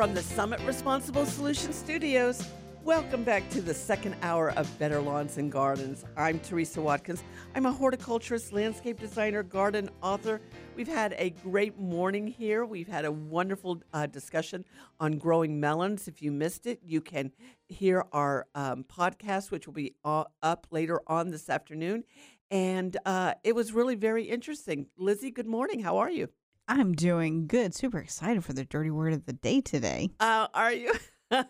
From the Summit Responsible Solutions Studios, welcome back to the second hour of Better Lawns and Gardens. I'm Teresa Watkins. I'm a horticulturist, landscape designer, garden author. We've had a great morning here. We've had a wonderful uh, discussion on growing melons. If you missed it, you can hear our um, podcast, which will be uh, up later on this afternoon. And uh, it was really very interesting. Lizzie, good morning. How are you? I'm doing good. Super excited for the dirty word of the day today. Uh, are you?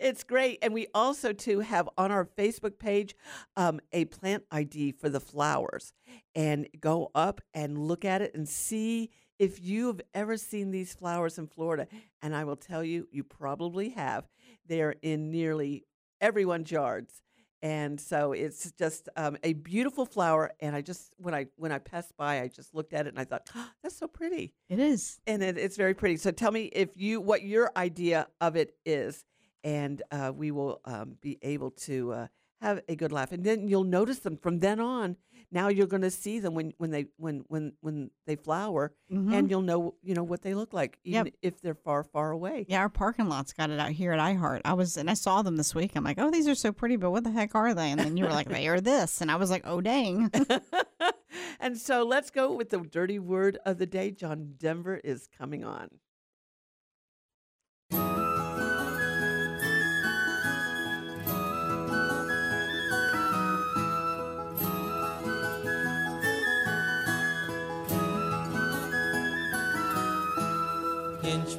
it's great. And we also, too, have on our Facebook page um, a plant ID for the flowers. And go up and look at it and see if you've ever seen these flowers in Florida. And I will tell you, you probably have. They're in nearly everyone's yards and so it's just um, a beautiful flower and i just when i when i passed by i just looked at it and i thought oh, that's so pretty. It is. And it, it's very pretty. So tell me if you what your idea of it is and uh, we will um, be able to uh, have a good laugh and then you'll notice them from then on now you're going to see them when when they when when when they flower Mhm. and you'll know you know what they look like even Yep. if they're far far away Yeah, our parking lot's got it out here at iHeart. I was and I saw them this week. I'm like, oh, these are so pretty, but what the heck are they? And then you were like, they are this, and I was like, oh dang. and so let's go with the dirty word of the day. John Denver is coming on.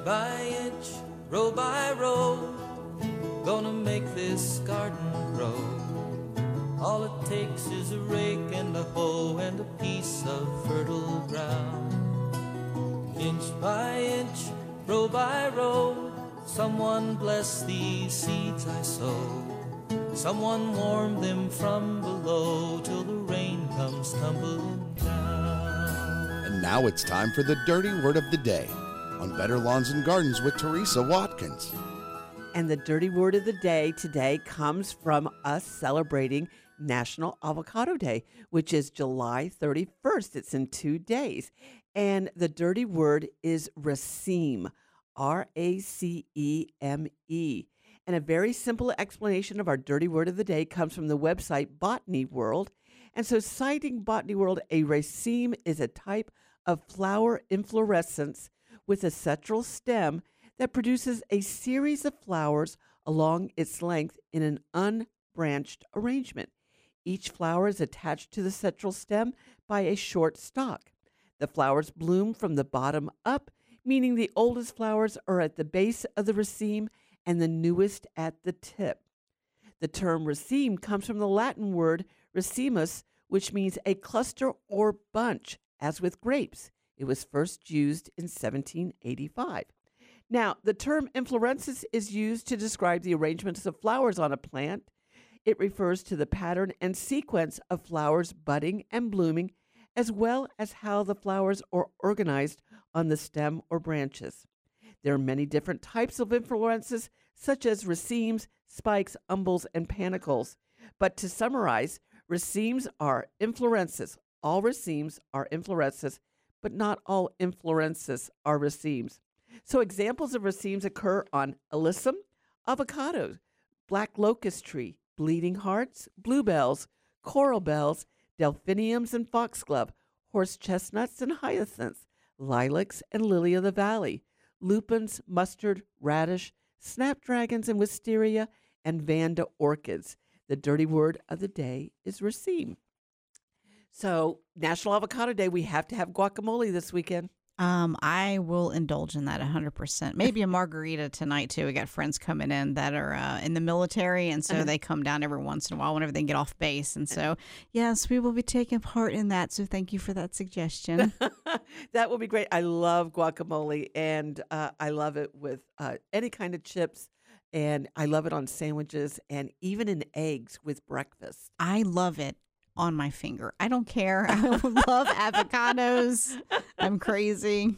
By inch, row by row, gonna make this garden grow. All it takes is a rake and a hoe and a piece of fertile ground. Inch by inch, row by row, someone bless these seeds I sow. Someone warm them from below till the rain comes tumbling down. And now it's time for the dirty word of the day on Better Lawns and Gardens with Teresa Watkins. And the dirty word of the day today comes from us celebrating National Avocado Day, which is July 31st. It's in two days. And the dirty word is raceme, R A C E M E. And a very simple explanation of our dirty word of the day comes from the website Botany World. And so, citing Botany World, a raceme is a type of flower inflorescence with a central stem that produces a series of flowers along its length in an unbranched arrangement. Each flower is attached to the central stem by a short stalk. The flowers bloom from the bottom up, meaning the oldest flowers are at the base of the raceme and the newest at the tip. The term raceme comes from the Latin word racemus, which means a cluster or bunch, as with grapes. It was first used in 1785. Now, the term inflorescence is used to describe the arrangements of flowers on a plant. It refers to the pattern and sequence of flowers budding and blooming, as well as how the flowers are organized on the stem or branches. There are many different types of inflorescences, such as racemes, spikes, umbels, and panicles. But to summarize, racemes are inflorescences. All racemes are inflorescences, but not all inflorescences are racemes. So examples of racemes occur on alyssum, avocados, black locust tree, bleeding hearts, bluebells, coral bells, delphiniums and foxglove, horse chestnuts and hyacinths, lilacs and lily of the valley, lupins, mustard, radish, snapdragons and wisteria, and vanda orchids. The dirty word of the day is raceme. So, National Avocado Day, we have to have guacamole this weekend. Um, I will indulge in that 100%. Maybe a margarita tonight, too. We got friends coming in that are uh, in the military, and so Uh-huh. they come down every once in a while whenever they get off base. And so, yes, we will be taking part in that. So, thank you for that suggestion. that will be great. I love guacamole, and uh, I love it with uh, any kind of chips, and I love it on sandwiches and even in eggs with breakfast. I love it on my finger. I don't care. I love avocados. I'm crazy.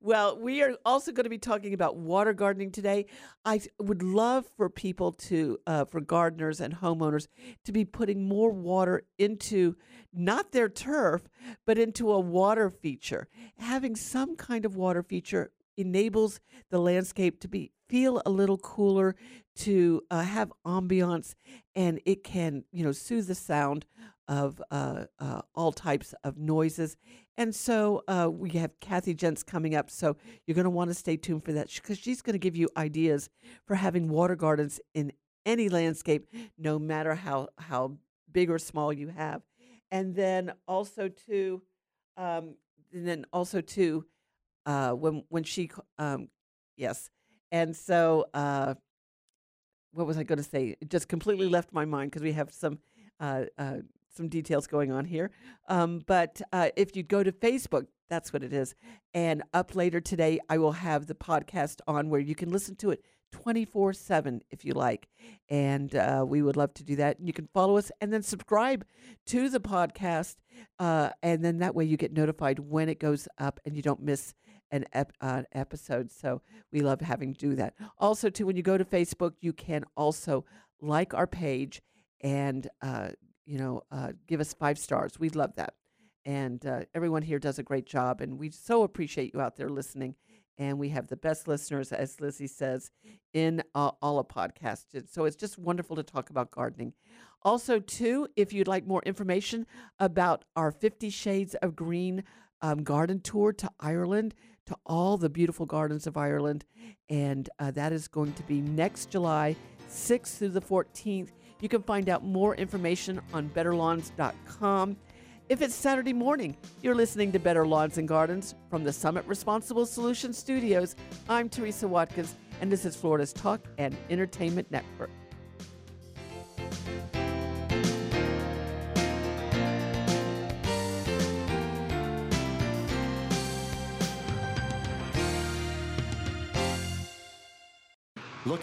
Well, we are also going to be talking about water gardening today. I would love for people to, uh, for gardeners and homeowners, to be putting more water into not their turf, but into a water feature. Having some kind of water feature enables the landscape to be feel a little cooler, to uh, have ambiance, and it can, you know, soothe the sound of uh, uh, all types of noises. And so uh, we have Kathy Jentz coming up. So you're going to want to stay tuned for that because she's going to give you ideas for having water gardens in any landscape, no matter how how big or small you have. And then also to, um, and then also to, uh, when when she, um, yes, and so uh, what was I going to say? It just completely left my mind because we have some uh, uh, some details going on here. Um, but uh, if you go to Facebook, that's what it is. And up later today, I will have the podcast on where you can listen to it 24 7 if you like. And uh, we would love to do that. You can follow us and then subscribe to the podcast. Uh, and then that way you get notified when it goes up and you don't miss an ep- uh, episode. So we love having do that. Also, too, when you go to Facebook, you can also like our page and uh, you know uh, give us five stars. We'd love that. And uh, everyone here does a great job, and we so appreciate you out there listening. And we have the best listeners, as Lizzie says, in uh, all of podcasts. So it's just wonderful to talk about gardening. Also, too, if you'd like more information about our Fifty Shades of Green um, garden tour to Ireland, to all the beautiful gardens of Ireland. And uh, that is going to be next July 6th through the 14th. You can find out more information on betterlawns.com. If it's Saturday morning, you're listening to Better Lawns and Gardens from the Summit Responsible Solutions Studios. I'm Teresa Watkins, and this is Florida's Talk and Entertainment Network.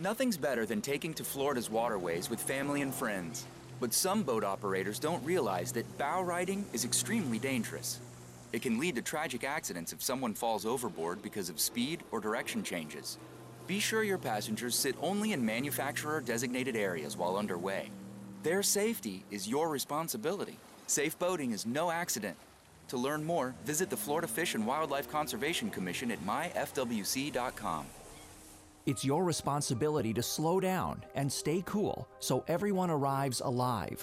Nothing's better than taking to Florida's waterways with family and friends. But some boat operators don't realize that bow riding is extremely dangerous. It can lead to tragic accidents if someone falls overboard because of speed or direction changes. Be sure your passengers sit only in manufacturer designated areas while underway. Their safety is your responsibility. Safe boating is no accident. To learn more, visit the Florida Fish and Wildlife Conservation Commission at myfwc.com. It's your responsibility to slow down and stay cool so everyone arrives alive.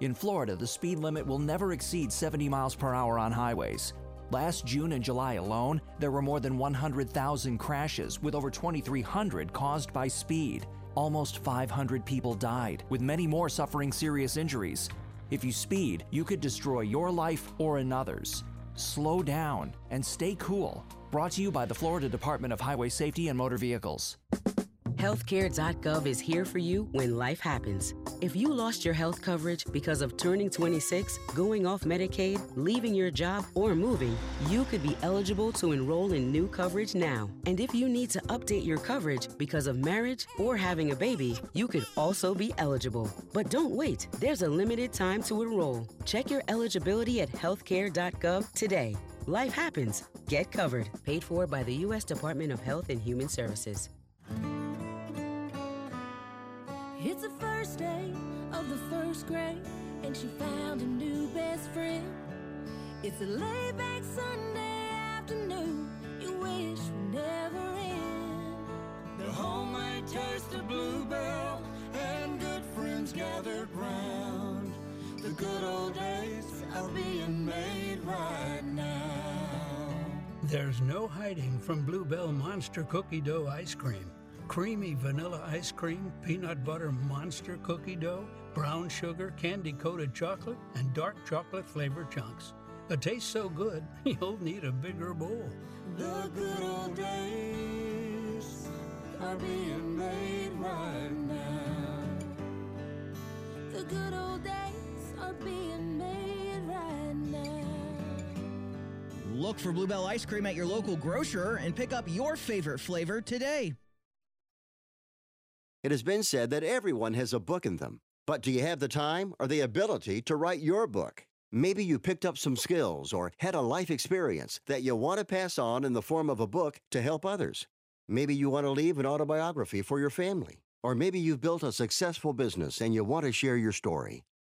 In Florida, the speed limit will never exceed 70 miles per hour on highways. Last June and July alone, there were more than 100,000 crashes, with over 2,300 caused by speed. Almost 500 people died, with many more suffering serious injuries. If you speed, you could destroy your life or another's. Slow down and stay cool. Brought to you by the Florida Department of Highway Safety and Motor Vehicles. Healthcare.gov is here for you when life happens. If you lost your health coverage because of turning 26, going off Medicaid, leaving your job, or moving, you could be eligible to enroll in new coverage now. And if you need to update your coverage because of marriage or having a baby, you could also be eligible. But don't wait, there's a limited time to enroll. Check your eligibility at healthcare.gov today. Life happens. Get covered. Paid for by the U.S. Department of Health and Human Services. It's the first day of the first grade, and she found a new best friend. It's a laid back Sunday afternoon, you wish would never end. The homemade taste of Blue Bell and good friends gathered round. The good old days are being made right now. There's no hiding from Blue Bell Monster Cookie Dough ice cream. Creamy vanilla ice cream, peanut butter monster cookie dough, brown sugar, candy coated chocolate, and dark chocolate flavored chunks. A taste so good, you'll need a bigger bowl. The good old days are being made right now. The good old days are being made Look for Blue Bell ice cream at your local grocer and pick up your favorite flavor today. It has been said that everyone has a book in them. But do you have the time or the ability to write your book? Maybe you picked up some skills or had a life experience that you want to pass on in the form of a book to help others. Maybe you want to leave an autobiography for your family. Or maybe you've built a successful business and you want to share your story.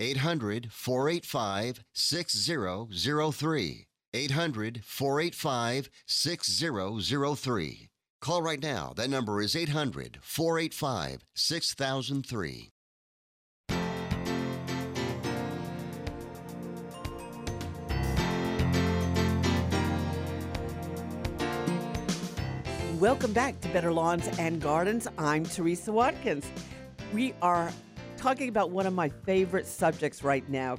800 485 6003. 800 485 6003. Call right now. That number is 800 485 6003. Welcome back to Better Lawns and Gardens. I'm Teresa Watkins. We are talking about one of my favorite subjects right now.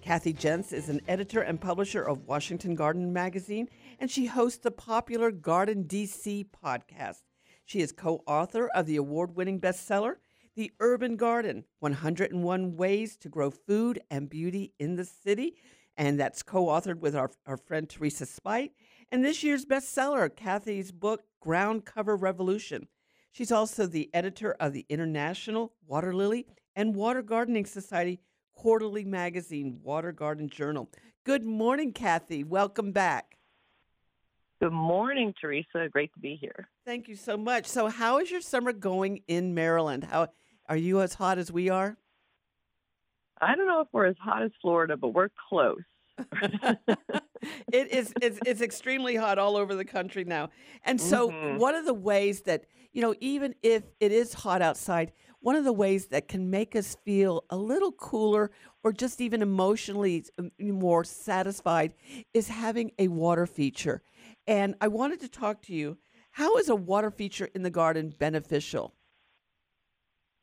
Kathy Jentz is an editor and publisher of Washington Garden Magazine, and she hosts the popular Garden DC podcast. She is co author of the award winning bestseller, The Urban Garden 101 Ways to Grow Food and Beauty in the City. And that's co authored with our, our friend Teresa Speight. And this year's bestseller, Kathy's book, Ground Cover Revolution. She's also the editor of the International Water Lily and Water Gardening Society quarterly magazine, Water Garden Journal. Good morning, Kathy. Welcome back. Good morning, Teresa. Great to be here. Thank you so much. So, how is your summer going in Maryland? How are you as hot as we are? I don't know if we're as hot as Florida, but we're close. it is it's, it's extremely hot all over the country now. And so Mhm. one of the ways that, you know, even if it is hot outside, one of the ways that can make us feel a little cooler or just even emotionally um, more satisfied is having a water feature. And I wanted to talk to you, how is a water feature in the garden beneficial?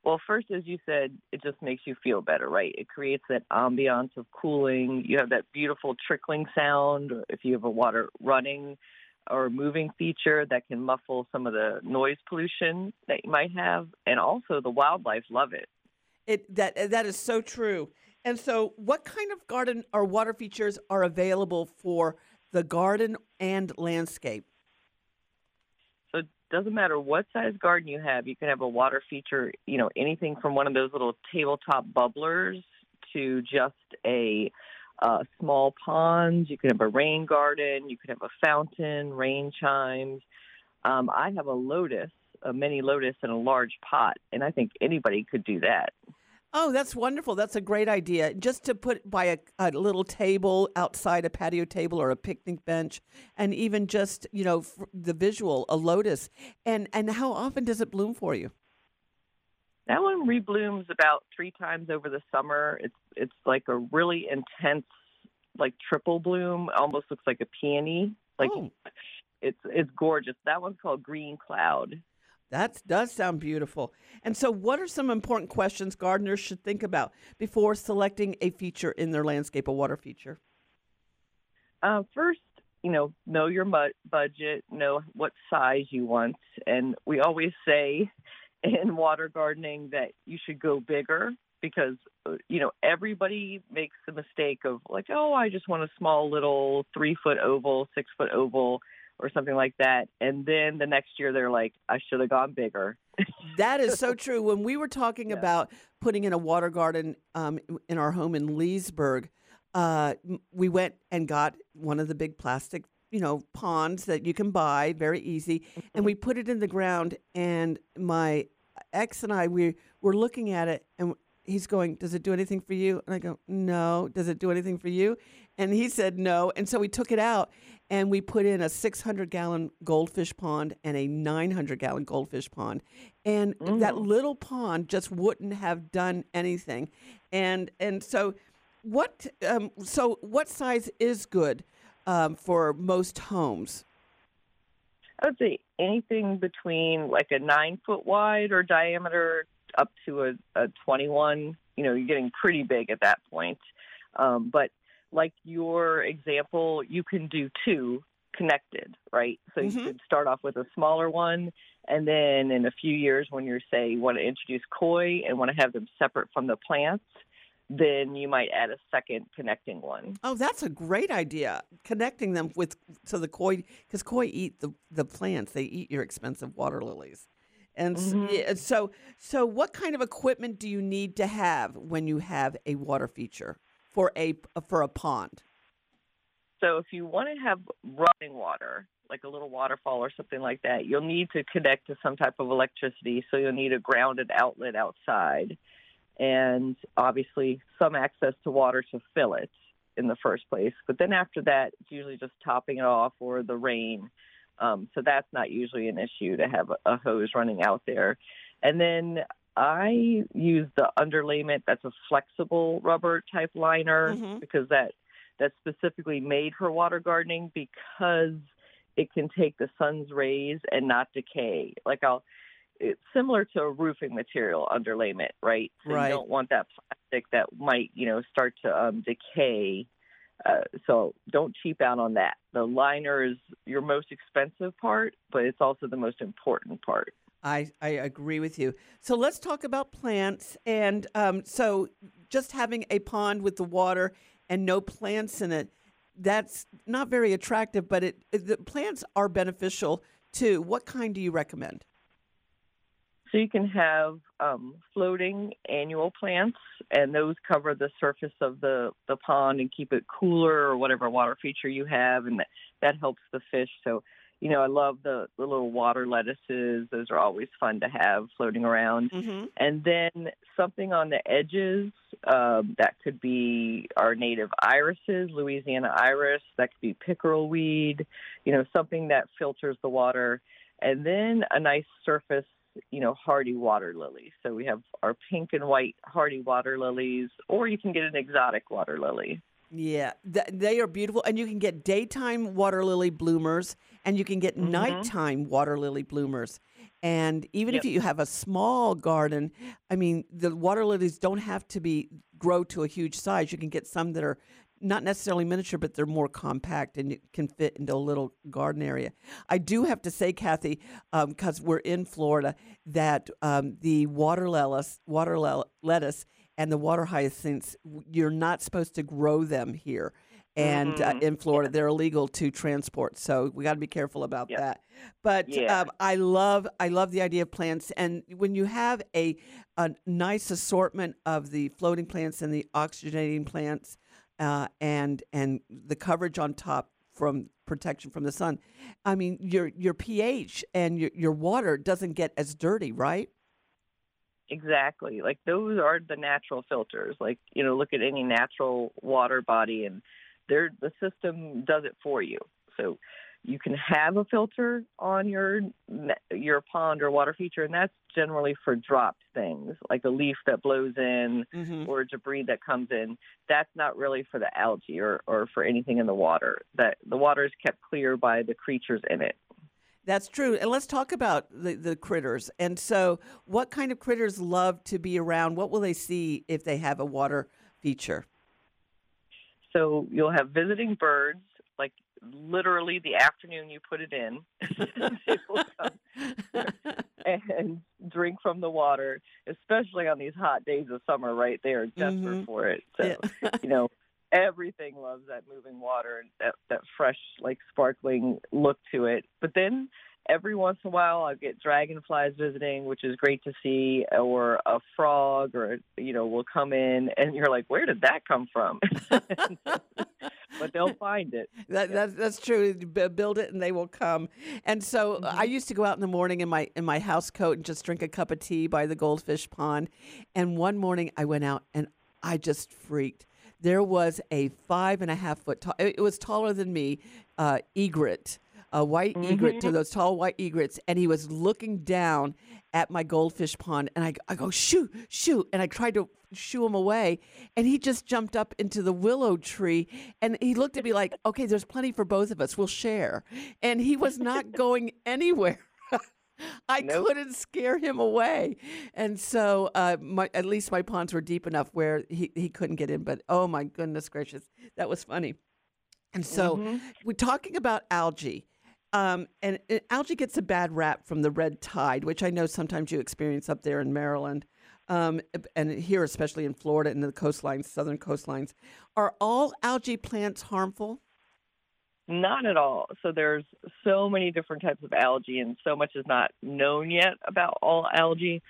Well, first, as you said, it just makes you feel better, right? It creates that ambiance of cooling. You have that beautiful trickling sound. If you have a water running or moving feature that can muffle some of the noise pollution that you might have. And also, the wildlife love it. It that that is so true. And so, what kind of garden or water features are available for the garden and landscape? So it doesn't matter what size garden you have, you can have a water feature, you know, anything from one of those little tabletop bubblers to just a uh, small ponds. You could have a rain garden. You could have a fountain, rain chimes. Um, I have a lotus, a mini lotus in a large pot, and I think anybody could do that. Oh, that's wonderful. That's a great idea. Just to put by a, a little table outside a patio table or a picnic bench, and even just you know the visual, a lotus. And and how often does it bloom for you? That one reblooms about three times over the summer. It's it's like a really intense, like triple bloom. Almost looks like a peony. Like it's it's gorgeous. That one's called Green Cloud. That does sound beautiful. And so, what are some important questions gardeners should think about before selecting a feature in their landscape, a water feature? Uh, first, you know, know your mu- budget, know what size you want, and we always say in water gardening that you should go bigger because uh, you know everybody makes the mistake of like, oh, I just want a small little three foot oval, six foot oval, or something like that, and then the next year they're like, I should have gone bigger. That is so true. When we were talking about putting in a water garden um, in our home in Leesburg, uh, we went and got one of the big plastic, you know, ponds that you can buy very easy, and we put it in the ground. And my ex and I, we were looking at it, and he's going, "Does it do anything for you?" And I go, "No." Does it do anything for you? And he said no. And so we took it out and we put in a 600 gallon goldfish pond and a 900 gallon goldfish pond. And that little pond just wouldn't have done anything. And and so what um, so what size is good um, for most homes? I would say anything between like a nine foot wide or diameter up to a, a 21 you know, you're getting pretty big at that point. Um, but like your example, you can do two connected, right? So Mhm. you could start off with a smaller one, and then in a few years, when you're say you want to introduce koi and want to have them separate from the plants, then you might add a second connecting one. Oh, that's a great idea. Connecting them with so the koi because koi eat the the plants. They eat your expensive water lilies. And Mhm. yeah, so so what kind of equipment do you need to have when you have a water feature for a for a pond? So if you want to have running water, like a little waterfall or something like that, you'll need to connect to some type of electricity. So you'll need a grounded outlet outside and obviously some access to water to fill it in the first place. But then after that, it's usually just topping it off or the rain. Um, so that's not usually an issue to have a, a hose running out there. And then I use the underlayment that's a flexible rubber type liner Mhm. because that that's specifically made for water gardening because it can take the sun's rays and not decay. Like I'll it's similar to a roofing material underlayment, right? So Right. you don't want that plastic that might, you know, start to um, decay. Uh, so don't cheap out on that. The liner is your most expensive part, but it's also the most important part. I, I agree with you. So let's talk about plants. And um, so just having a pond with the water and no plants in it, that's not very attractive, but it, the plants are beneficial too. What kind do you recommend? So you can have um, floating annual plants, and those cover the surface of the, the pond and keep it cooler or whatever water feature you have, and that, that helps the fish. So, you know, I love the, the little water lettuces. Those are always fun to have floating around. Mm-hmm. And then something on the edges um, that could be our native irises, Louisiana iris. That could be pickerel weed. You know, something that filters the water. And then a nice surface, you know, hardy water lilies. So we have our pink and white hardy water lilies, or you can get an exotic water lily. Yeah, th- they are beautiful, and you can get daytime water lily bloomers, and you can get Mhm. nighttime water lily bloomers. And even if you have a small garden, I mean, the water lilies don't have to be grow to a huge size. You can get some that are not necessarily miniature, but they're more compact and it can fit into a little garden area. I do have to say, Kathy, because we're in Florida, that um, the water lettuce, water le- lettuce, and the water hyacinths, you're not supposed to grow them here. And uh, Mhm. in Florida, they're illegal to transport, so we got to be careful about that. But Yeah. um, I love, I love the idea of plants, and when you have a a nice assortment of the floating plants and the oxygenating plants, uh, and and the coverage on top from protection from the sun, I mean your your pH and your your water doesn't get as dirty, right? Exactly. Like those are the natural filters. Like, you know, look at any natural water body and they're the system does it for you. So you can have a filter on your your pond or water feature and that's generally for dropped things, like a leaf that blows in Mm-hmm. or debris that comes in. That's not really for the algae or or for anything in the water. That the water is kept clear by the creatures in it. That's true. And let's talk about the, the critters. And so, what kind of critters love to be around? What will they see if they have a water feature? So you'll have visiting birds, literally the afternoon you put it in, they will come and drink from the water, especially on these hot days of summer, right? They are desperate Mhm. for it. So, you know, everything loves that moving water and that, that fresh, like sparkling look to it. But then every once in a while I'll get dragonflies visiting, which is great to see, or a frog or, you know, will come in and you're like, where did that come from? but they'll find it. That, that's that's true. Build it, and they will come. And so uh, I used to go out in the morning in my in my house coat and just drink a cup of tea by the goldfish pond. And one morning I went out and I just freaked. There was a five and a half foot tall. It it was taller than me. Uh, egret, a white egret, to those tall white egrets, and he was looking down at my goldfish pond. And I I go shoot shoot, and I tried to shoo him away, and he just jumped up into the willow tree, and he looked at me like, okay, there's plenty for both of us. We'll share. And he was not going anywhere. I couldn't scare him away, and so uh, my, at least my ponds were deep enough where he, he couldn't get in. But oh my goodness gracious, that was funny. And so Mhm. we're talking about algae. Um, and, and algae gets a bad rap from the red tide, which I know sometimes you experience up there in Maryland, um, and here especially in Florida and the coastlines, southern coastlines. Are all algae plants harmful? Not at all. So there's so many different types of algae, and so much is not known yet about all algae.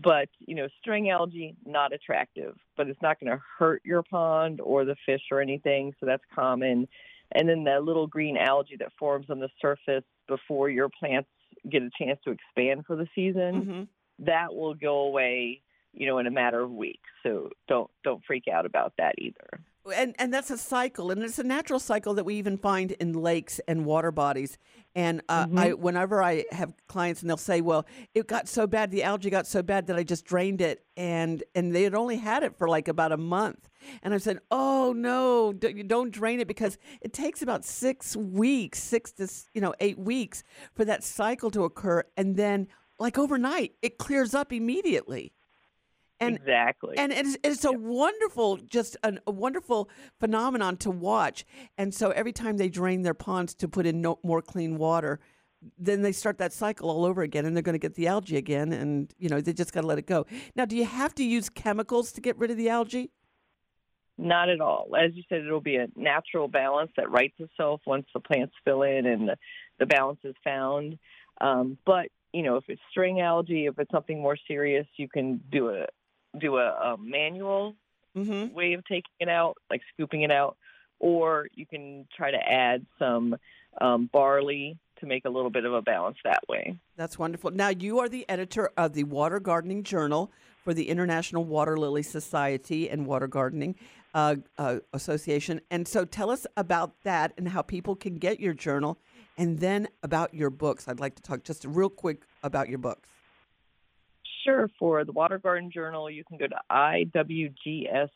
But you know, string algae not attractive, but it's not going to hurt your pond or the fish or anything. So that's common. And then the little green algae that forms on the surface before your plants get a chance to expand for the season, that will go away, you know, in a matter of weeks. So don't don't freak out about that either. and and that's a cycle and it's a natural cycle that we even find in lakes and water bodies and uh, I, whenever I have clients and they'll say, "Well, it got so bad, the algae got so bad that I just drained it," and and they had only had it for like about a month, and I said, "Oh no, don't, you don't drain it because it takes about six weeks, six to you know eight weeks for that cycle to occur, and then like overnight, it clears up immediately." And, exactly. And it's, it's a wonderful, just an, a wonderful phenomenon to watch. And so every time they drain their ponds to put in no, more clean water, then they start that cycle all over again and they're going to get the algae again. And, you know, they just got to let it go. Now, do you have to use chemicals to get rid of the algae? Not at all. As you said, it'll be a natural balance that rights itself once the plants fill in and the, the balance is found. Um, but you know, if it's string algae, if it's something more serious, you can do a do a, a manual way of taking it out, like scooping it out, or you can try to add some um, barley to make a little bit of a balance that way. That's wonderful. Now, you are the editor of the Water Gardening Journal for the International Water Lily Society and Water Gardening uh, uh, Association. And so tell us about that and how people can get your journal and then about your books. I'd like to talk just real quick about your books. Sure. For the Water Garden Journal, you can go to iwgs.org,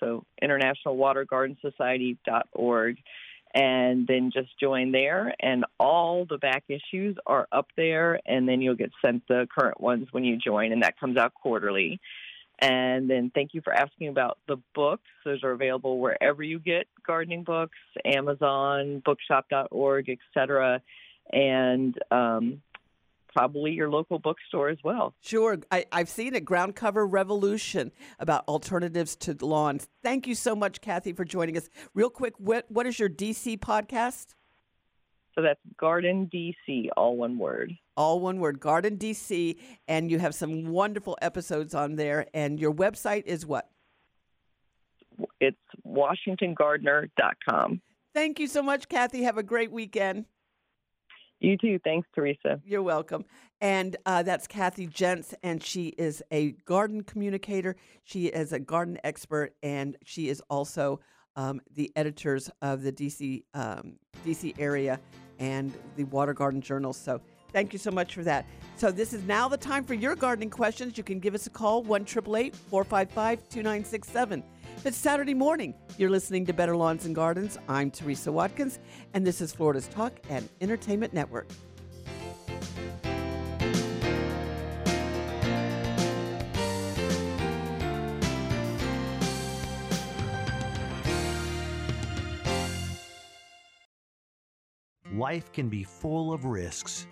so International Water Garden Society.org, and then just join there. And all the back issues are up there, and then you'll get sent the current ones when you join, and that comes out quarterly. And then thank you for asking about the books. Those are available wherever you get gardening books, Amazon, bookshop.org, etc. And um, probably your local bookstore as well. Sure. I, I've seen it, Ground Cover Revolution, about alternatives to lawns. Thank you so much, Kathy, for joining us. Real quick, what, what is your DC podcast? So that's Garden DC, all one word. All one word, Garden DC. And you have some wonderful episodes on there. And your website is what? It's WashingtonGardener.com. Thank you so much, Kathy. Have a great weekend. You too. Thanks, Teresa. You're welcome. And uh, that's Kathy Jentz, and she is a garden communicator. She is a garden expert, and she is also um, the editors of the DC um, DC area and the Water Garden Journal. So thank you so much for that. So this is now the time for your gardening questions. You can give us a call one triple eight four five five two nine six seven. It's Saturday morning. You're listening to Better Lawns and Gardens. I'm Teresa Watkins, and this is Florida's Talk and Entertainment Network. Life can be full of risks.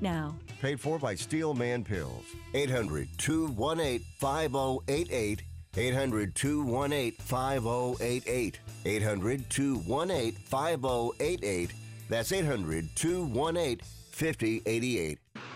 now. Paid for by Steelman Pills. 800 218 5088. 800 218 5088. 800 218 5088. That's 800 218 5088.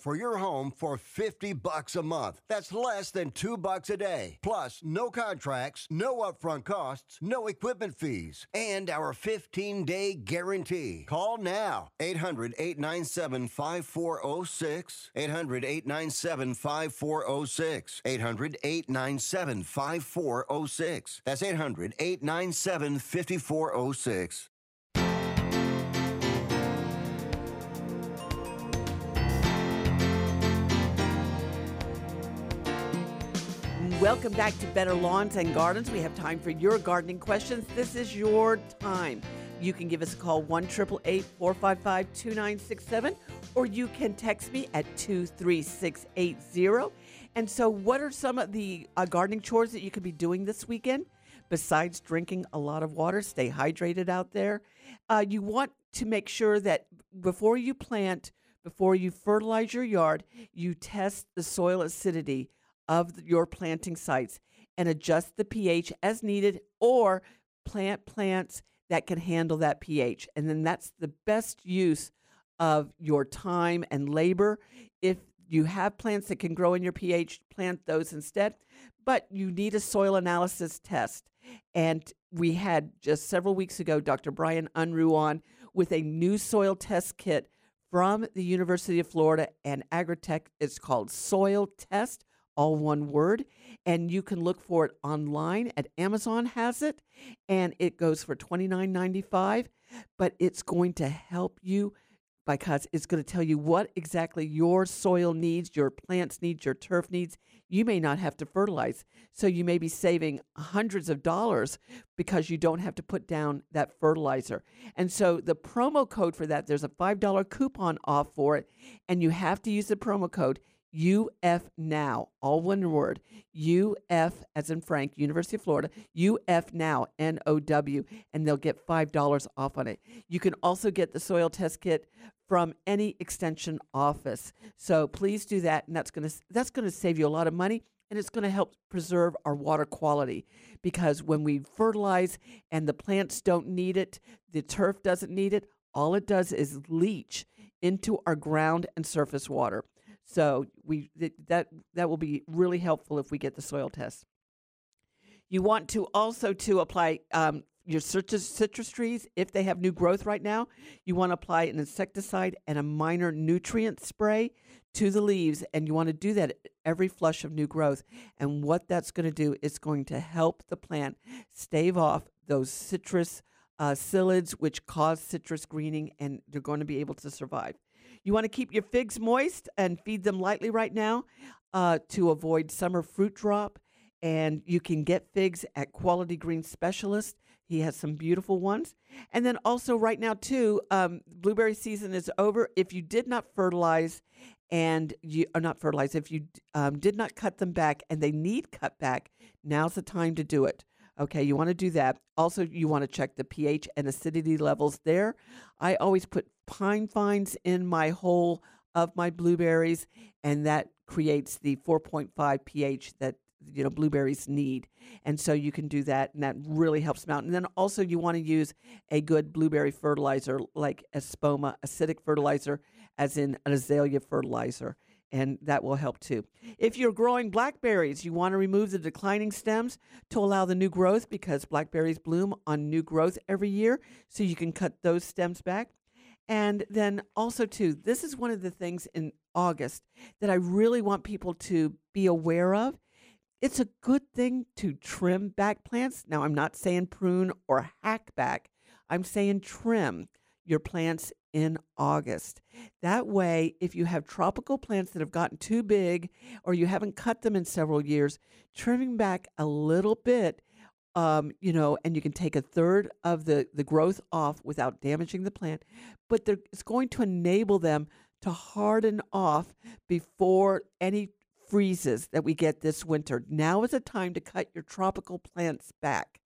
for your home for 50 bucks a month. That's less than 2 bucks a day. Plus, no contracts, no upfront costs, no equipment fees, and our 15-day guarantee. Call now. 800-897-5406. 800-897-5406. 800-897-5406. That's 800-897-5406. Welcome back to Better Lawns and Gardens. We have time for your gardening questions. This is your time. You can give us a call 1 455 2967 or you can text me at 23680. And so, what are some of the uh, gardening chores that you could be doing this weekend? Besides drinking a lot of water, stay hydrated out there. Uh, you want to make sure that before you plant, before you fertilize your yard, you test the soil acidity of your planting sites and adjust the pH as needed or plant plants that can handle that pH. And then that's the best use of your time and labor. If you have plants that can grow in your pH, plant those instead. But you need a soil analysis test. And we had just several weeks ago Dr. Bryan Unruh on with a new soil test kit from the University of Florida and Agritech. It's called Soil Test, all one word. And you can look for it online at Amazon has it, and it goes for $29.95. But it's going to help you because it's going to tell you what exactly your soil needs, your plants needs, your turf needs. You may not have to fertilize. So you may be saving hundreds of dollars because you don't have to put down that fertilizer. And so the promo code for that, there's a $5 coupon off for it, and you have to use the promo code UF Now, all one word. UF, as in Frank, University of Florida, UF Now, N O W, and they'll get $5 off on it. You can also get the soil test kit from any extension office. So please do that, and that's going to that's going to save you a lot of money, and it's going to help preserve our water quality. Because when we fertilize and the plants don't need it, the turf doesn't need it, all it does is leach into our ground and surface water. So we that that will be really helpful if we get the soil test. You want to also to apply um, your citrus, citrus trees if they have new growth right now. You want to apply an insecticide and a minor nutrient spray to the leaves, and you want to do that every flush of new growth. And what that's going to do is going to help the plant stave off those citrus uh, psyllids, which cause citrus greening, and they're going to be able to survive. You want to keep your figs moist and feed them lightly right now uh, to avoid summer fruit drop. And you can get figs at Quality Green Specialist. He has some beautiful ones. And then also, right now, too, um, blueberry season is over. If you did not fertilize and you are not fertilized, if you um, did not cut them back and they need cut back, now's the time to do it. Okay, you want to do that. Also, you want to check the pH and acidity levels there. I always put pine fines in my hole of my blueberries, and that creates the 4.5 pH that you know blueberries need and so you can do that and that really helps them out and then also you want to use a good blueberry fertilizer like espoma acidic fertilizer as in an azalea fertilizer and that will help too. If you're growing blackberries, you want to remove the declining stems to allow the new growth because blackberries bloom on new growth every year, so you can cut those stems back. And then also too, this is one of the things in August that I really want people to be aware of. It's a good thing to trim back plants. Now, I'm not saying prune or hack back. I'm saying trim your plants in August. That way, if you have tropical plants that have gotten too big or you haven't cut them in several years, trimming back a little bit, um, you know, and you can take a third of the, the growth off without damaging the plant, but it's going to enable them to harden off before any freezes that we get this winter. Now is a time to cut your tropical plants back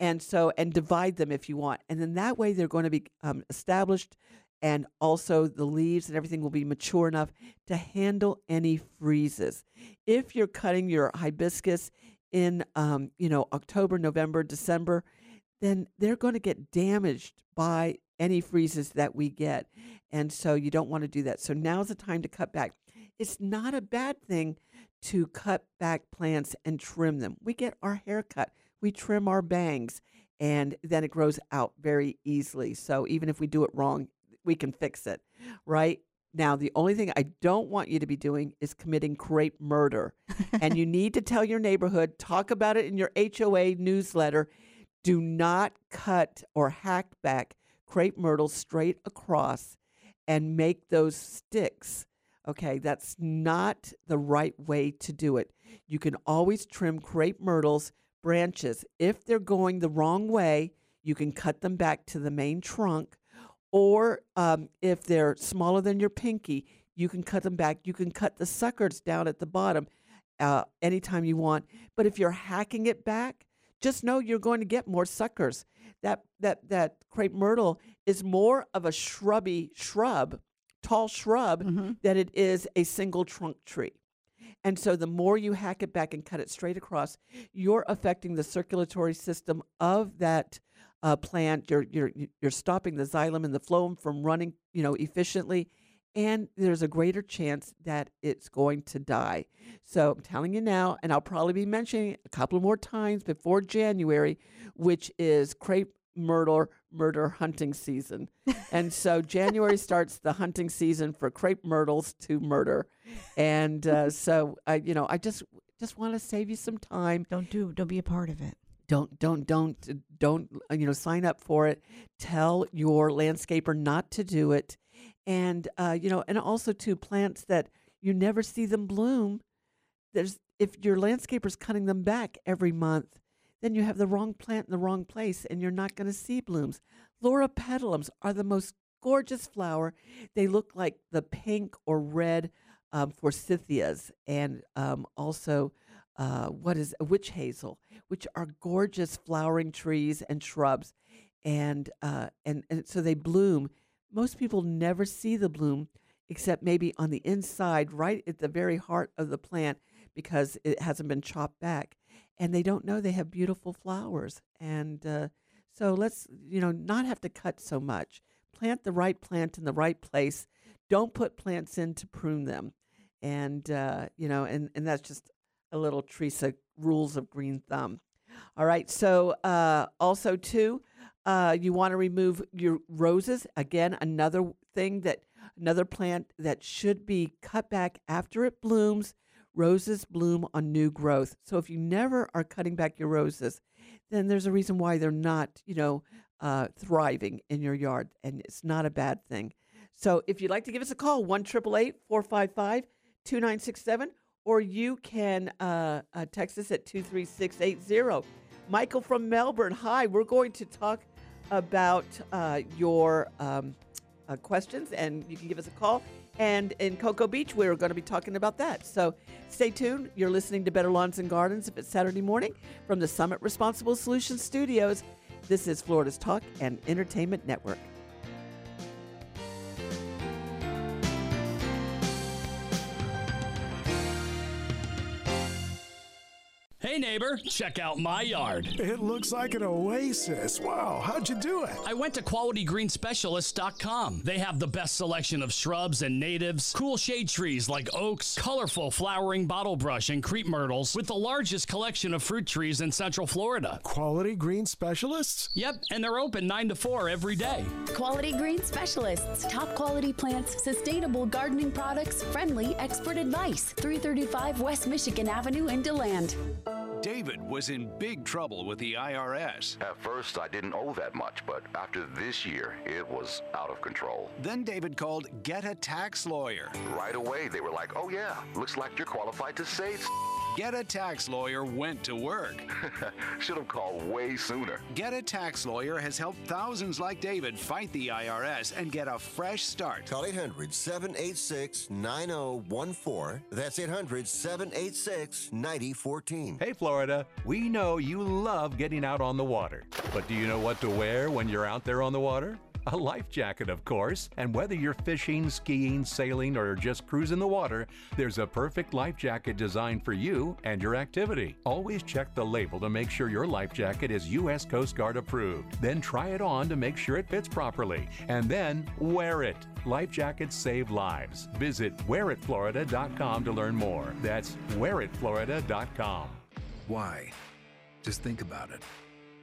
and so and divide them if you want and then that way they're going to be um, established and also the leaves and everything will be mature enough to handle any freezes if you're cutting your hibiscus in um, you know october november december then they're going to get damaged by any freezes that we get and so you don't want to do that so now's the time to cut back it's not a bad thing to cut back plants and trim them we get our hair cut we trim our bangs and then it grows out very easily. So even if we do it wrong, we can fix it, right? Now, the only thing I don't want you to be doing is committing crepe murder. and you need to tell your neighborhood, talk about it in your HOA newsletter. Do not cut or hack back crepe myrtles straight across and make those sticks. Okay, that's not the right way to do it. You can always trim crepe myrtles branches. If they're going the wrong way, you can cut them back to the main trunk. Or um, if they're smaller than your pinky, you can cut them back. You can cut the suckers down at the bottom uh, anytime you want. But if you're hacking it back, just know you're going to get more suckers. That that that crepe myrtle is more of a shrubby shrub, tall shrub, mm-hmm. than it is a single trunk tree. And so the more you hack it back and cut it straight across, you're affecting the circulatory system of that uh, plant. You're, you're, you're stopping the xylem and the phloem from running, you know, efficiently. And there's a greater chance that it's going to die. So I'm telling you now, and I'll probably be mentioning a couple more times before January, which is crepe myrtle murder hunting season. and so January starts the hunting season for crepe myrtles to murder. And uh, so I you know, I just just want to save you some time. Don't do don't be a part of it. Don't don't don't don't you know sign up for it. Tell your landscaper not to do it. And uh, you know, and also too plants that you never see them bloom. There's if your landscaper's cutting them back every month, then you have the wrong plant in the wrong place and you're not going to see blooms. Loropetalums are the most gorgeous flower. They look like the pink or red um, forsythias and um, also uh, what is witch hazel, which are gorgeous flowering trees and shrubs. And, uh, and, and so they bloom. Most people never see the bloom except maybe on the inside, right at the very heart of the plant because it hasn't been chopped back and they don't know they have beautiful flowers. And uh, so let's, you know, not have to cut so much. Plant the right plant in the right place. Don't put plants in to prune them. And, uh, you know, and, and that's just a little Teresa rules of green thumb. All right. So uh, also, too, uh, you want to remove your roses. Again, another thing that, another plant that should be cut back after it blooms Roses bloom on new growth. So if you never are cutting back your roses, then there's a reason why they're not, you know, uh, thriving in your yard, and it's not a bad thing. So if you'd like to give us a call, 1 455 2967, or you can uh, uh, text us at 23680. Michael from Melbourne, hi. We're going to talk about uh, your um, uh, questions, and you can give us a call. And in Cocoa Beach, we're going to be talking about that. So stay tuned. You're listening to Better Lawns and Gardens if it's Saturday morning from the Summit Responsible Solutions Studios. This is Florida's Talk and Entertainment Network. Hey neighbor, check out my yard. It looks like an oasis. Wow, how'd you do it? I went to qualitygreenspecialist.com. They have the best selection of shrubs and natives, cool shade trees like oaks, colorful flowering bottlebrush and crepe myrtles, with the largest collection of fruit trees in Central Florida. Quality Green Specialists? Yep, and they're open 9 to 4 every day. Quality Green Specialists. Top quality plants, sustainable gardening products, friendly expert advice. 335 West Michigan Avenue in DeLand. David was in big trouble with the IRS. At first, I didn't owe that much, but after this year, it was out of control. Then David called Get a Tax Lawyer. Right away, they were like, oh, yeah, looks like you're qualified to save. Get a Tax Lawyer went to work. Should have called way sooner. Get a Tax Lawyer has helped thousands like David fight the IRS and get a fresh start. Call 800 786 9014. That's 800 786 9014. Hey, Florida, we know you love getting out on the water. But do you know what to wear when you're out there on the water? A life jacket, of course. And whether you're fishing, skiing, sailing, or just cruising the water, there's a perfect life jacket designed for you and your activity. Always check the label to make sure your life jacket is U.S. Coast Guard approved. Then try it on to make sure it fits properly. And then wear it. Life jackets save lives. Visit wearitflorida.com to learn more. That's wearitflorida.com. Why? Just think about it.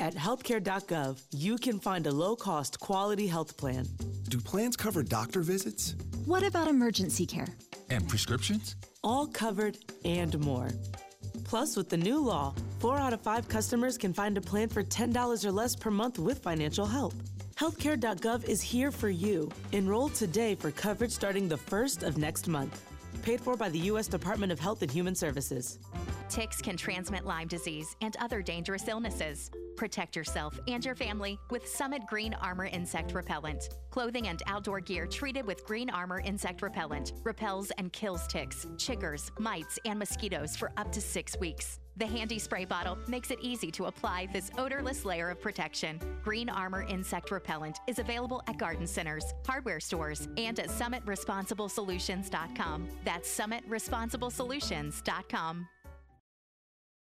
At healthcare.gov, you can find a low cost, quality health plan. Do plans cover doctor visits? What about emergency care? And prescriptions? All covered and more. Plus, with the new law, four out of five customers can find a plan for $10 or less per month with financial help. Healthcare.gov is here for you. Enroll today for coverage starting the first of next month. Paid for by the U.S. Department of Health and Human Services. Ticks can transmit Lyme disease and other dangerous illnesses. Protect yourself and your family with Summit Green Armor Insect Repellent. Clothing and outdoor gear treated with Green Armor Insect Repellent repels and kills ticks, chiggers, mites, and mosquitoes for up to six weeks. The handy spray bottle makes it easy to apply this odorless layer of protection. Green Armor Insect Repellent is available at garden centers, hardware stores, and at summitresponsiblesolutions.com. That's summitresponsiblesolutions.com.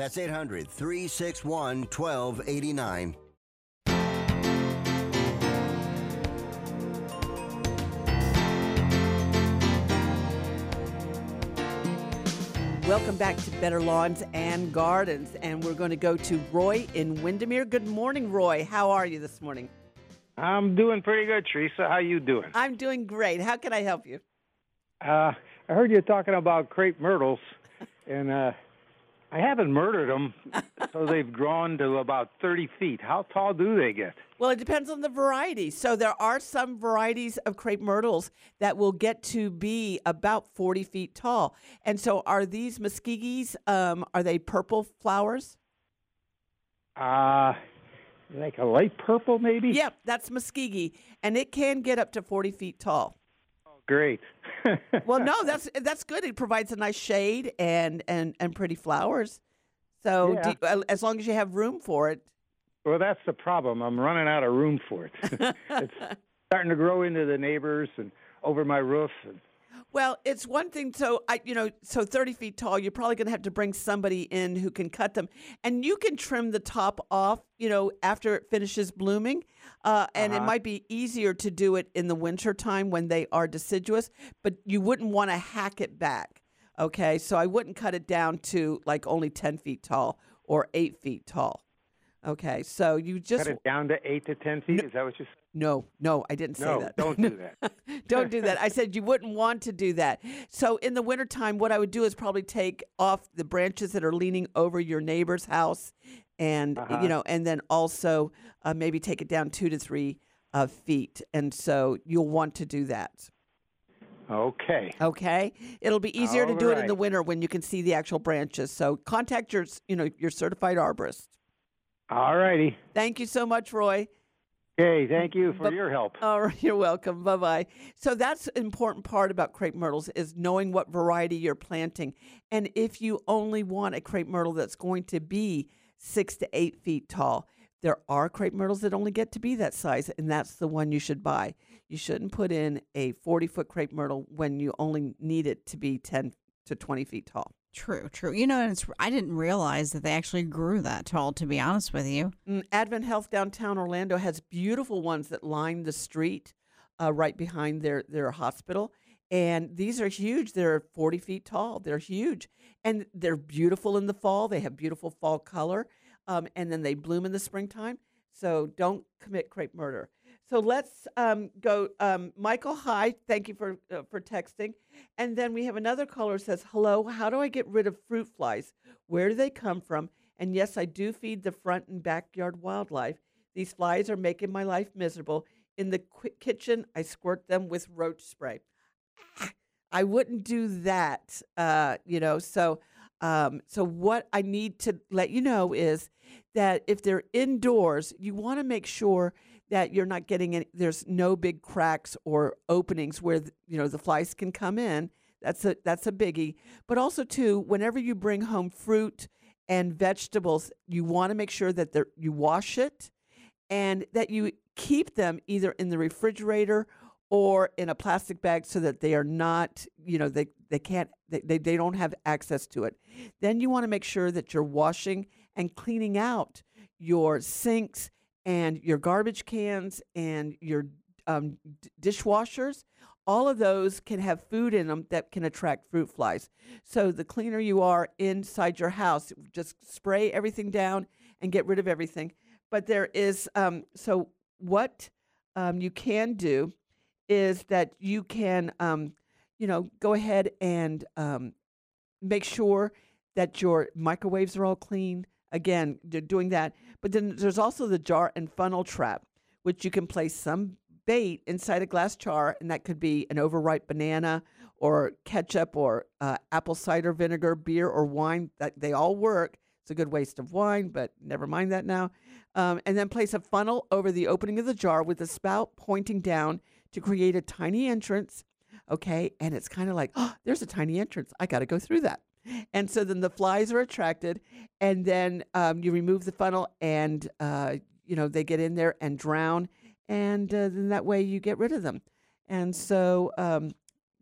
That's 800 361 1289. Welcome back to Better Lawns and Gardens, and we're going to go to Roy in Windermere. Good morning, Roy. How are you this morning? I'm doing pretty good, Teresa. How you doing? I'm doing great. How can I help you? Uh, I heard you talking about crepe myrtles, and uh, I haven't murdered them, so they've grown to about 30 feet. How tall do they get? Well, it depends on the variety. So there are some varieties of crepe myrtles that will get to be about 40 feet tall. And so are these Muskogees, um, are they purple flowers? Uh, like a light purple, maybe? Yep, that's Muskogee, and it can get up to 40 feet tall. Great. well, no, that's that's good. It provides a nice shade and and and pretty flowers. So Yeah. uh, as long as you have room for it. Well, that's the problem. I'm running out of room for it. it's starting to grow into the neighbors and over my roof. And, Well, it's one thing. So I, you know, so thirty feet tall, you're probably going to have to bring somebody in who can cut them, and you can trim the top off, you know, after it finishes blooming. Uh, and it Uh-huh. might be easier to do it in the winter time when they are deciduous, but you wouldn't want to hack it back. Okay, so I wouldn't cut it down to like only ten feet tall or eight feet tall. Okay, so you just cut it down to eight to ten feet. Is that what you said? No, no, I didn't say No, that. don't do that. don't do that. I said you wouldn't want to do that. So in the wintertime, what I would do is probably take off the branches that are leaning over your neighbor's house and, Uh-huh. you know, and then also uh, maybe take it down two to three uh, feet. And so you'll want to do that. Okay. Okay. It'll be easier to All do it in the winter when you can see the actual branches. So contact your, you know, your certified arborist. All righty. Thank you so much, Roy. Okay, thank you for Bu- your help. All right, you're welcome. Bye bye. So that's an important part about crepe myrtles is knowing what variety you're planting, and if you only want a crepe myrtle that's going to be six to eight feet tall. There are crepe myrtles that only get to be that size, and that's the one you should buy. You shouldn't put in a 40 foot crepe myrtle when you only need it to be 10 to 20 feet tall. True, true. You know, it's I didn't realize that they actually grew that tall. To be honest with you, Mm, Advent Health downtown Orlando has beautiful ones that line the street uh, right behind their, their hospital. And these are huge. They're 40 feet tall. They're huge. And they're beautiful in the fall. They have beautiful fall color. Um, and then they bloom in the springtime. So don't commit crepe murder. So let's um, go. Um, Michael, hi. Thank you for uh, for texting. And then we have another caller says, "Hello. How do I get rid of fruit flies? Where do they come from? And yes, I do feed the front and backyard wildlife. These flies are making my life miserable. In the qui- kitchen, I squirt them with roach spray. I wouldn't do that, uh, you know. So, um, so what I need to let you know is that if they're indoors, you want to make sure that you're not getting any. There's no big cracks or openings where you know the flies can come in. That's a that's a biggie. But also too, whenever you bring home fruit and vegetables, you want to make sure that you wash it and that you keep them either in the refrigerator or in a plastic bag so that they are not, you know, they, they can't, they, they, they don't have access to it. Then you want to make sure that you're washing and cleaning out your sinks and your garbage cans and your um, d- dishwashers. All of those can have food in them that can attract fruit flies. So the cleaner you are inside your house, just spray everything down and get rid of everything. But there is um, so what um, you can do is that you can um, you know go ahead and um, make sure that your microwaves are all clean. Again, doing that. But then there's also the jar and funnel trap, which you can place some bait inside a glass jar, and that could be an overripe banana or ketchup or uh, apple cider vinegar, beer or wine. That they all work. It's a good waste of wine, but never mind that now. Um, and then place a funnel over the opening of the jar with the spout pointing down to create a tiny entrance. Okay, and it's kind of like, oh, there's a tiny entrance. I got to go through that. And so then the flies are attracted, and then um, you remove the funnel, and uh, you know they get in there and drown, and uh, then that way you get rid of them. And so, um,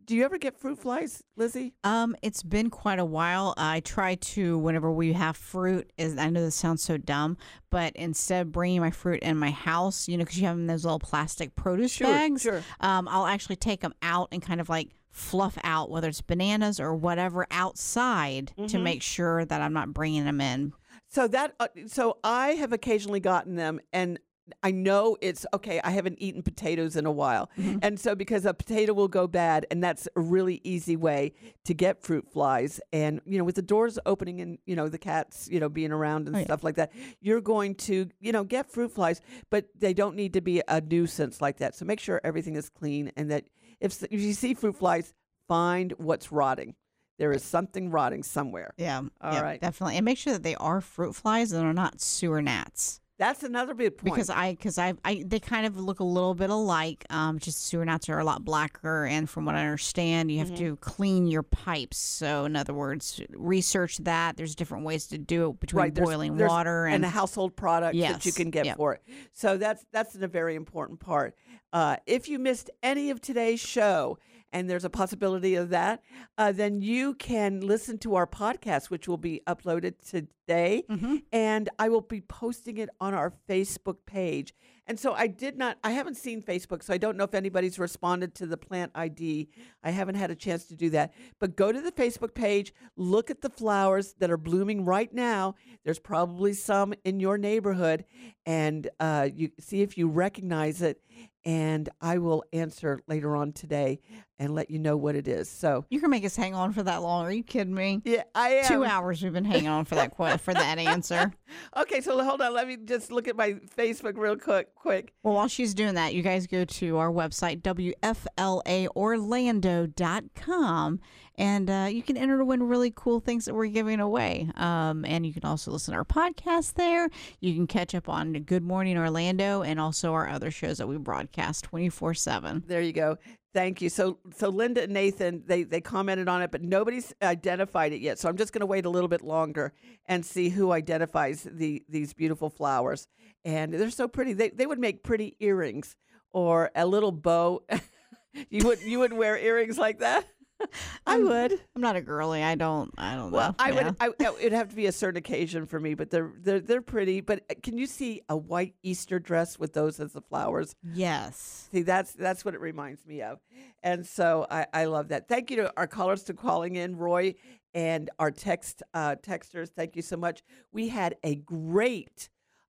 do you ever get fruit flies, Lizzie? Um, it's been quite a while. I try to whenever we have fruit. Is I know this sounds so dumb, but instead of bringing my fruit in my house, you know, because you have them in those little plastic produce Sure, bags, sure. Um, I'll actually take them out and kind of like fluff out whether it's bananas or whatever outside to Mhm. make sure that I'm not bringing them in. So that uh, so I have occasionally gotten them and I know it's okay. I haven't eaten potatoes in a while. And so because a potato will go bad and that's a really easy way to get fruit flies and you know with the doors opening and you know the cats, you know being around and Oh, yeah. stuff like that, you're going to, you know, get fruit flies, but they don't need to be a nuisance like that. So make sure everything is clean and that if, if you see fruit flies, find what's rotting. There is something rotting somewhere. Yeah, All yeah, right. definitely, and make sure that they are fruit flies and they're not sewer gnats. That's another big point. Because I, because I, I, they kind of look a little bit alike. Um, just sewer are a lot blacker, and from what I understand, you have Mhm. to clean your pipes. So, in other words, research that. There's different ways to do it between there's- boiling there's- water and, and household product that you can get yep. for it. So that's that's a very important part. Uh, if you missed any of today's show, and there's a possibility of that, uh, then you can listen to our podcast, which will be uploaded today, Mm-hmm. and I will be posting it on our Facebook page. And so I did not, I haven't seen Facebook, so I don't know if anybody's responded to the plant ID. I haven't had a chance to do that. But go to the Facebook page, look at the flowers that are blooming right now. There's probably some in your neighborhood, and uh, you see if you recognize it. And I will answer later on today and let you know what it is. So you can make us hang on for that long. Are you kidding me? Yeah, I am. Two hours we've been hanging on for that for that answer. Okay, so hold on. Let me just look at my Facebook real quick. Quick. Well, while she's doing that, you guys go to our website, WFLAOrlando.com, and uh, you can enter to win really cool things that we're giving away. Um, and you can also listen to our podcast there. You can catch up on Good Morning Orlando and also our other shows that we broadcast 24 7. There you go. Thank you. So, so Linda and Nathan, they they commented on it, but nobody's identified it yet. So I'm just going to wait a little bit longer and see who identifies the these beautiful flowers. And they're so pretty. They they would make pretty earrings or a little bow. you would you would wear earrings like that? I would. I'm not a girly. I don't. I don't Well, know. I Yeah. would. I, it'd have to be a certain occasion for me, but they're they're they're pretty. But uh, can you see a white Easter dress with those as the flowers? Yes. See, that's that's what it reminds me of, and so I, I love that. Thank you to our callers to calling in, Roy, and our text uh, texters. Thank you so much. We had a great.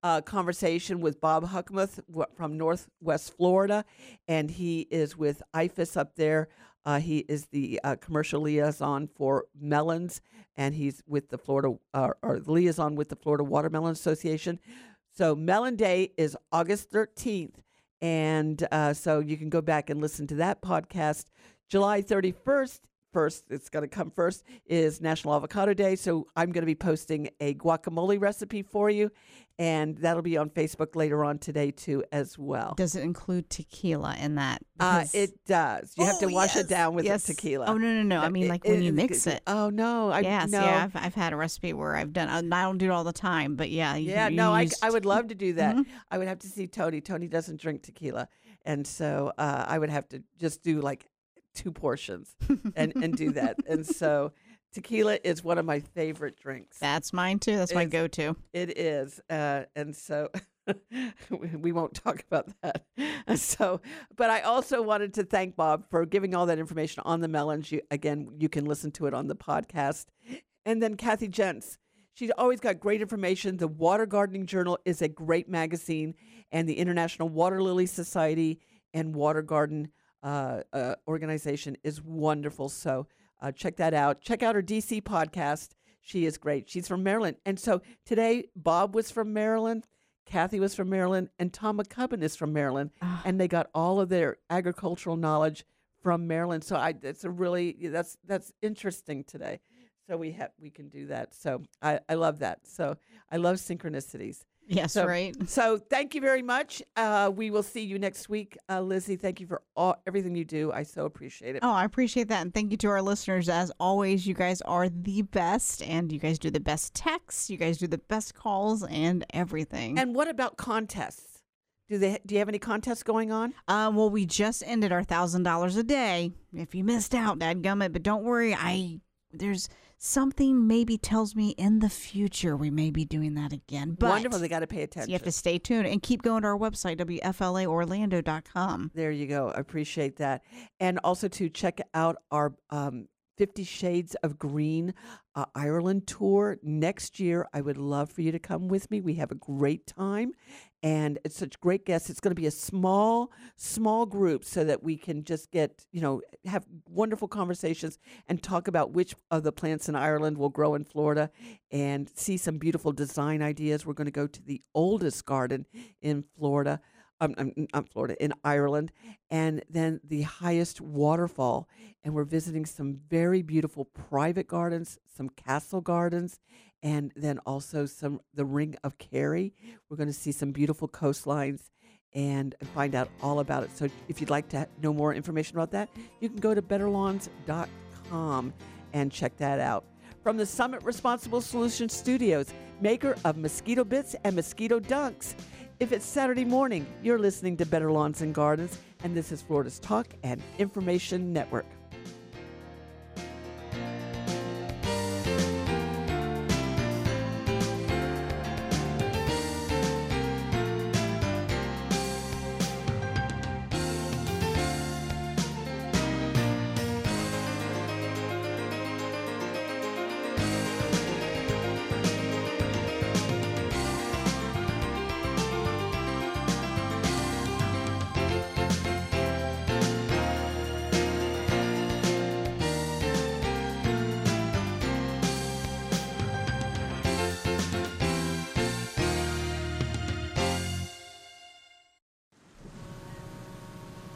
Uh, conversation with Bob Hochmuth from Northwest Florida, and he is with IFAS up there. Uh, he is the uh, commercial liaison for melons, and he's with the Florida uh, or liaison with the Florida Watermelon Association. So Melon Day is August 13th, and uh, so you can go back and listen to that podcast. July 31st, first it's going to come first is National Avocado Day. So I'm going to be posting a guacamole recipe for you, and that'll be on Facebook later on today too as well. Does it include tequila in that? Uh, it does. You have to Oh, wash yes, it down with yes. the tequila. Oh, no, no, no. I mean, like when you mix it. Oh no, I yes, no. yeah, I've, I've had a recipe where I've done. I don't do it all the time, but yeah, you, Yeah, you no, I, used- I would love to do that. Mhm. I would have to see Tony. Tony doesn't drink tequila, and so uh, I would have to just do like two portions and and do that. And so tequila is one of my favorite drinks. That's mine too. That's my It's- go-to. It is, uh, and so we won't talk about that. So, but I also wanted to thank Bob for giving all that information on the melons. You, again, you can listen to it on the podcast. And then Kathy Jentz. She's always got great information. The Water Gardening Journal is a great magazine, and the International Water Lily Society and Water Garden uh, uh, organization is wonderful. So uh, check that out. Check out her DC podcast. She is great. She's from Maryland. And so today, Bob was from Maryland. Kathy was from Maryland, and Tom MacCubbin is from Maryland, and they got all of their agricultural knowledge from Maryland. So I, it's a really that's that's interesting today. So we have we can do that. So I, I love that. So I love synchronicities. Yes, So- right. So thank you very much. Uh, we will see you next week, uh, Lizzie. Thank you for all everything you do. I so appreciate it. Oh, I appreciate that. And thank you to our listeners. As always, you guys are the best, and you guys do the best texts, you guys do the best calls, and everything. And what about contests? Do they? Do you have any contests going on? Um, well, we just ended our thousand dollars a day. If you missed out, dadgummit, but don't worry. I there's something maybe tells me in the future we may be doing that again. But Wonderful. They got to pay attention. you have to stay tuned and keep going to our website wflaorlando.com. There you go. I appreciate that. And also to check out our um, Fifty Shades of Green uh, Ireland tour next year. I would love for you to come with me. We have a great time, and it's such great guests. It's going to be a small, small group so that we can just get you know have wonderful conversations and talk about which of the plants in Ireland will grow in Florida, and see some beautiful design ideas. We're going to go to the oldest garden in Florida um, um, not Florida, in Ireland, and then the highest waterfall. And we're visiting some very beautiful private gardens, some castle gardens, and then also some the Ring of Kerry. We're going to see some beautiful coastlines and find out all about it. So if you'd like to know more information about that, you can go to betterlawns.com and check that out. From the Summit Responsible Solutions Studios, maker of mosquito bits and mosquito dunks. If it's Saturday morning, you're listening to Better Lawns and Gardens, and this is Florida's Talk and Information Network.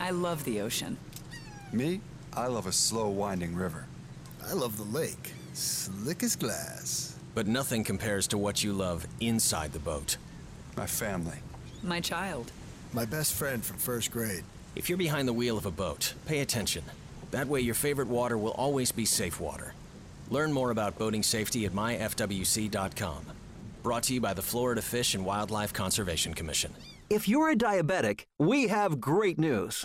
I love the ocean. Me? I love a slow winding river. I love the lake. Slick as glass. But nothing compares to what you love inside the boat. My family. My child. My best friend from first grade. If you're behind the wheel of a boat, pay attention. That way, your favorite water will always be safe water. Learn more about boating safety at myfwc.com. Brought to you by the Florida Fish and Wildlife Conservation Commission. If you're a diabetic, we have great news.